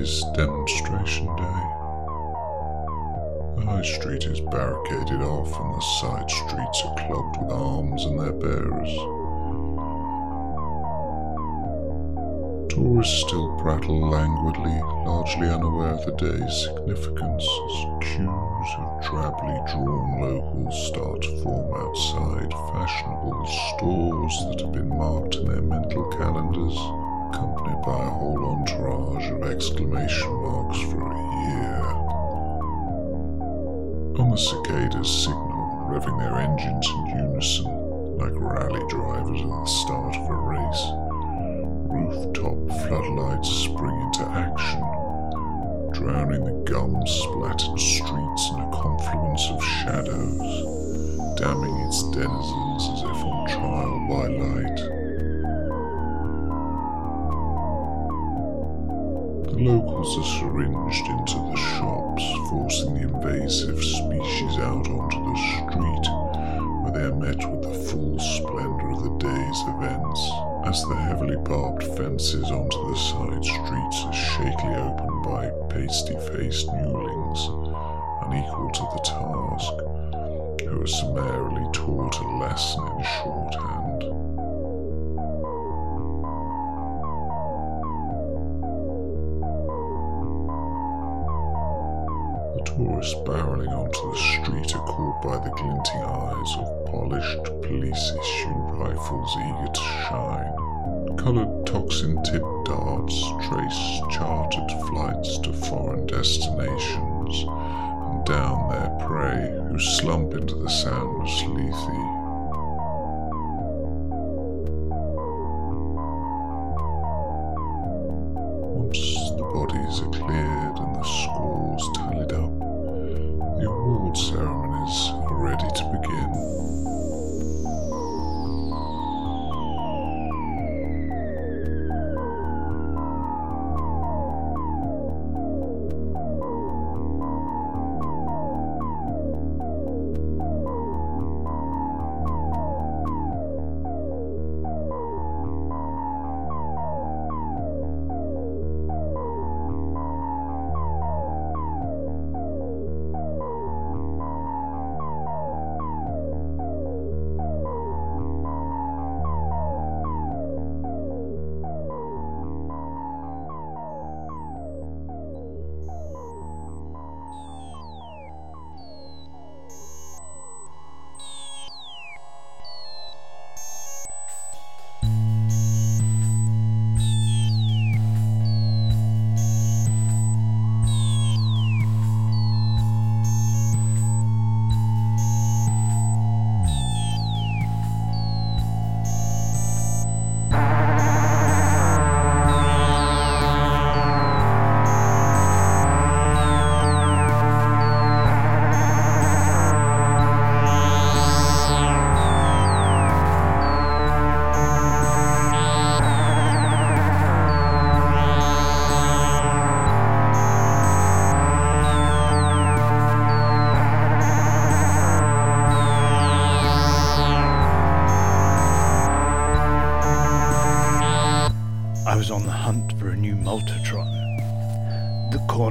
Is demonstration day. The High Street is barricaded off and the side streets are clogged with arms and their bearers. Tourists still prattle languidly, largely unaware of the day's significance as queues of drably drawn locals start to form outside fashionable stores that have been marked in their mental calendars, accompanied by a whole entourage of exclamation marks for a year. On the cicadas signal, revving their engines in unison, like rally drivers at the start of a race rooftop floodlights spring into action, drowning the gum splattered streets in a confluence of shadows, damning its denizens as if on trial by light. Locals are syringed into the shops, forcing the invasive species out onto the street, where they are met with the full splendor of the day's events as the heavily barbed fences onto the side streets are shakily opened by pasty faced newlings, unequal to the task, who are summarily taught a lesson in shorthand. Tourists barreling onto the street are caught by the glinting eyes of polished police issue rifles eager to shine. Coloured toxin tipped darts trace chartered flights to foreign destinations and down their prey who slump into the soundless lethe.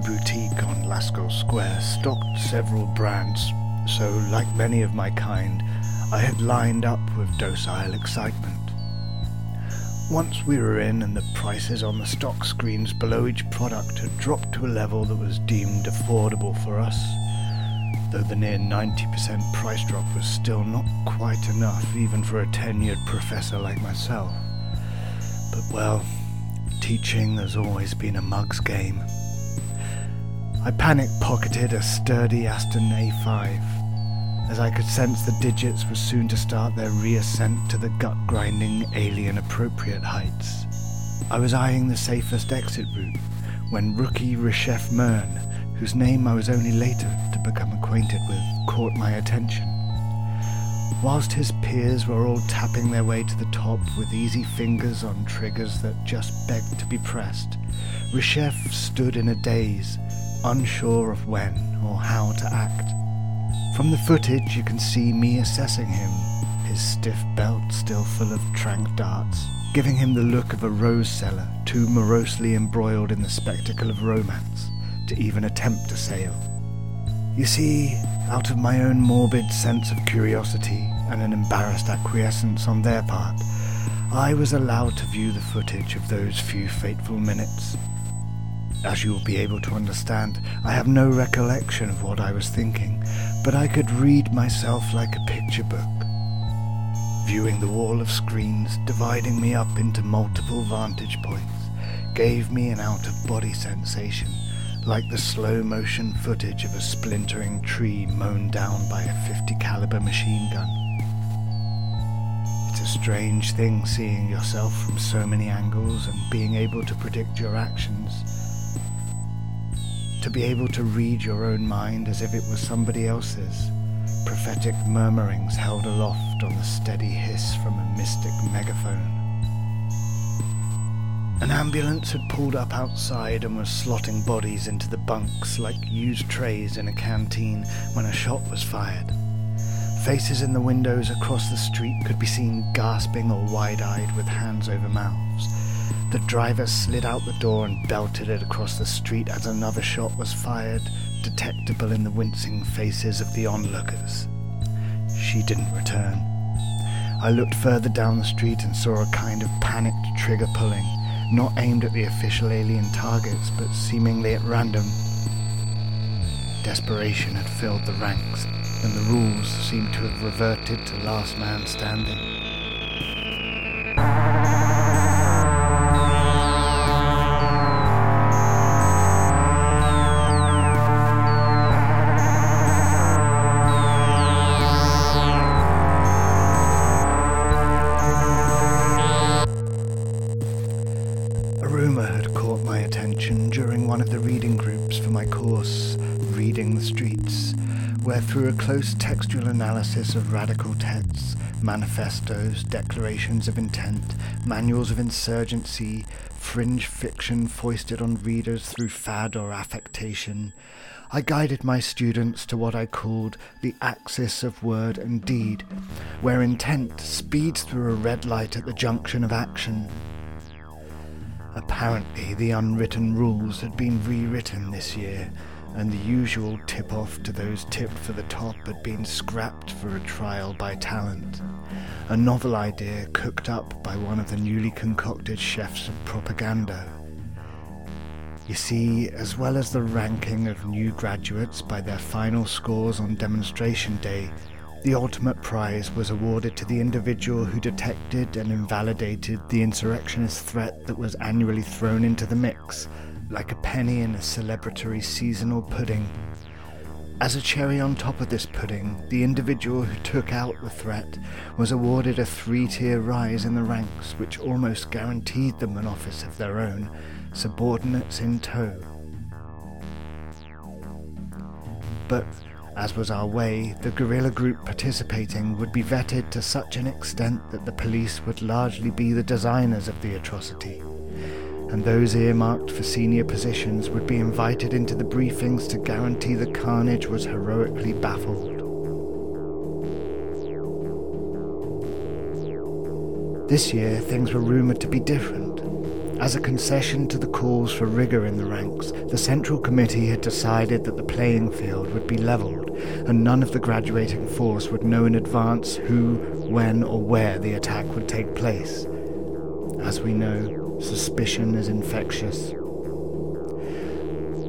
Corner boutique on Lascaux Square stocked several brands, so, like many of my kind, I had lined up with docile excitement. Once we were in, and the prices on the stock screens below each product had dropped to a level that was deemed affordable for us, though the near 90% price drop was still not quite enough even for a tenured professor like myself. But well, teaching has always been a mug's game. I panic pocketed a sturdy Aston A5, as I could sense the digits were soon to start their reascent to the gut grinding, alien appropriate heights. I was eyeing the safest exit route when rookie Reshef Mern, whose name I was only later to become acquainted with, caught my attention. Whilst his peers were all tapping their way to the top with easy fingers on triggers that just begged to be pressed, Reshef stood in a daze, unsure of when or how to act. From the footage, you can see me assessing him, his stiff belt still full of trank darts, giving him the look of a rose seller too morosely embroiled in the spectacle of romance to even attempt a sale. You see, out of my own morbid sense of curiosity and an embarrassed acquiescence on their part, I was allowed to view the footage of those few fateful minutes. As you will be able to understand, I have no recollection of what I was thinking, but I could read myself like a picture book. Viewing the wall of screens dividing me up into multiple vantage points gave me an out of body sensation, like the slow motion footage of a splintering tree mown down by a 50 caliber machine gun. It's a strange thing seeing yourself from so many angles and being able to predict your actions to be able to read your own mind as if it was somebody else's, prophetic murmurings held aloft on the steady hiss from a mystic megaphone. An ambulance had pulled up outside and was slotting bodies into the bunks like used trays in a canteen when a shot was fired. Faces in the windows across the street could be seen gasping or wide eyed with hands over mouths. The driver slid out the door and belted it across the street as another shot was fired, detectable in the wincing faces of the onlookers. She didn't return. I looked further down the street and saw a kind of panicked trigger pulling, not aimed at the official alien targets, but seemingly at random. Desperation had filled the ranks, and the rules seemed to have reverted to last man standing. Through a close textual analysis of radical texts, manifestos, declarations of intent, manuals of insurgency, fringe fiction foisted on readers through fad or affectation, I guided my students to what I called the axis of word and deed, where intent speeds through a red light at the junction of action. Apparently, the unwritten rules had been rewritten this year and the usual tip off to those tipped for the top had been scrapped for a trial by talent. A novel idea cooked up by one of the newly concocted chefs of propaganda. You see, as well as the ranking of new graduates by their final scores on demonstration day, the ultimate prize was awarded to the individual who detected and invalidated the insurrectionist threat that was annually thrown into the mix like a penny in a celebratory seasonal pudding. As a cherry on top of this pudding, the individual who took out the threat was awarded a three tier rise in the ranks, which almost guaranteed them an office of their own, subordinates in tow. But, as was our way, the guerrilla group participating would be vetted to such an extent that the police would largely be the designers of the atrocity and those earmarked for senior positions would be invited into the briefings to guarantee the carnage was heroically baffled. This year, things were rumoured to be different. As a concession to the calls for rigour in the ranks, the Central Committee had decided that the playing field would be levelled, and none of the graduating force would know in advance who, when, or where the attack would take place. As we know, Suspicion is infectious.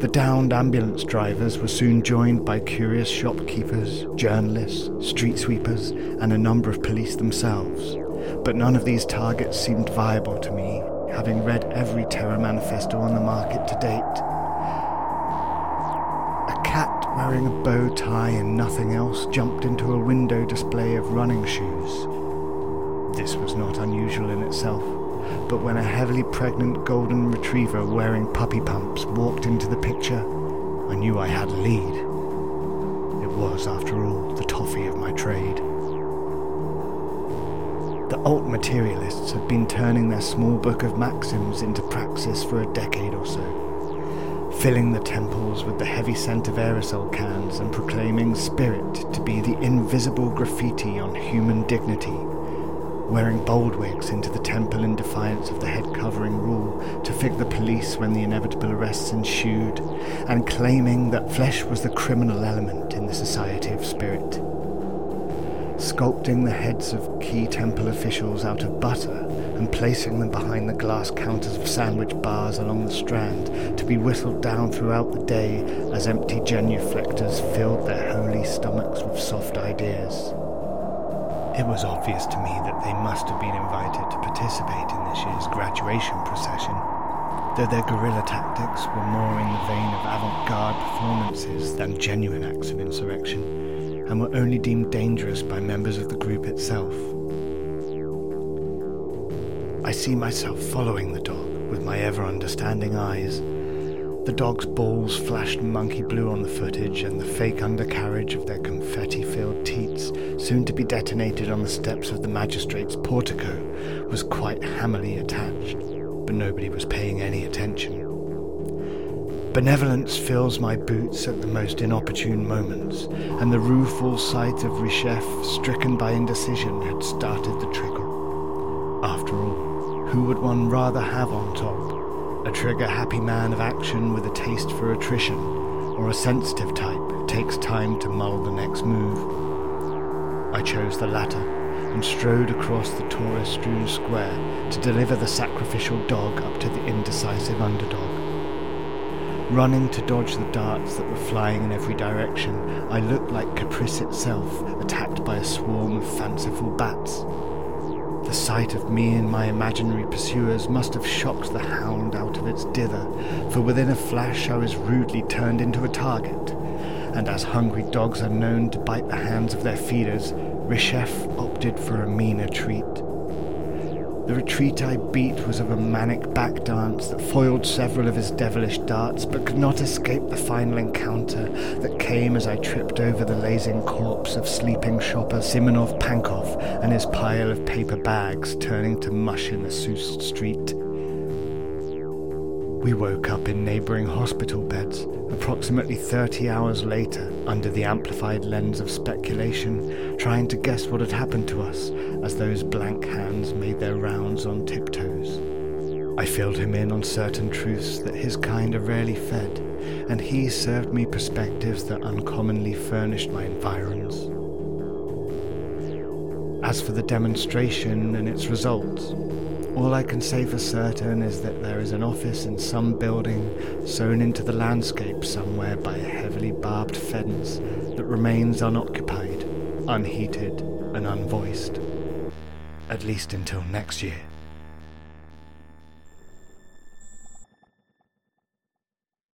The downed ambulance drivers were soon joined by curious shopkeepers, journalists, street sweepers, and a number of police themselves. But none of these targets seemed viable to me, having read every terror manifesto on the market to date. A cat wearing a bow tie and nothing else jumped into a window display of running shoes. This was not unusual in itself but when a heavily pregnant golden retriever wearing puppy pumps walked into the picture, I knew I had a lead. It was, after all, the toffee of my trade. The alt materialists had been turning their small book of maxims into praxis for a decade or so, filling the temples with the heavy scent of aerosol cans and proclaiming spirit to be the invisible graffiti on human dignity wearing bald wigs into the temple in defiance of the head covering rule to fig the police when the inevitable arrests ensued, and claiming that flesh was the criminal element in the society of spirit. Sculpting the heads of key temple officials out of butter and placing them behind the glass counters of sandwich bars along the strand to be whistled down throughout the day as empty genuflectors filled their holy stomachs with soft ideas. It was obvious to me that they must have been invited to participate in this year's graduation procession, though their guerrilla tactics were more in the vein of avant garde performances than genuine acts of insurrection, and were only deemed dangerous by members of the group itself. I see myself following the dog with my ever understanding eyes the dog's balls flashed monkey blue on the footage, and the fake undercarriage of their soon to be detonated on the steps of the magistrate's portico, was quite hammily attached, but nobody was paying any attention. Benevolence fills my boots at the most inopportune moments, and the rueful sight of Reshef, stricken by indecision, had started the trickle. After all, who would one rather have on top? a trigger happy man of action with a taste for attrition, or a sensitive type takes time to mull the next move. I chose the latter and strode across the tourist strewn square to deliver the sacrificial dog up to the indecisive underdog. Running to dodge the darts that were flying in every direction, I looked like Caprice itself, attacked by a swarm of fanciful bats. The sight of me and my imaginary pursuers must have shocked the hound out of its dither, for within a flash I was rudely turned into a target. And as hungry dogs are known to bite the hands of their feeders, Reshef opted for a meaner treat. The retreat I beat was of a manic back dance that foiled several of his devilish darts, but could not escape the final encounter that came as I tripped over the lazing corpse of sleeping shopper Simonov Pankov and his pile of paper bags turning to mush in the Soust street. We woke up in neighbouring hospital beds, approximately 30 hours later, under the amplified lens of speculation, trying to guess what had happened to us as those blank hands made their rounds on tiptoes. I filled him in on certain truths that his kind are rarely fed, and he served me perspectives that uncommonly furnished my environs. As for the demonstration and its results, all I can say for certain is that there is an office in some building sewn into the landscape somewhere by a heavily barbed fence that remains unoccupied, unheated, and unvoiced. At least until next year.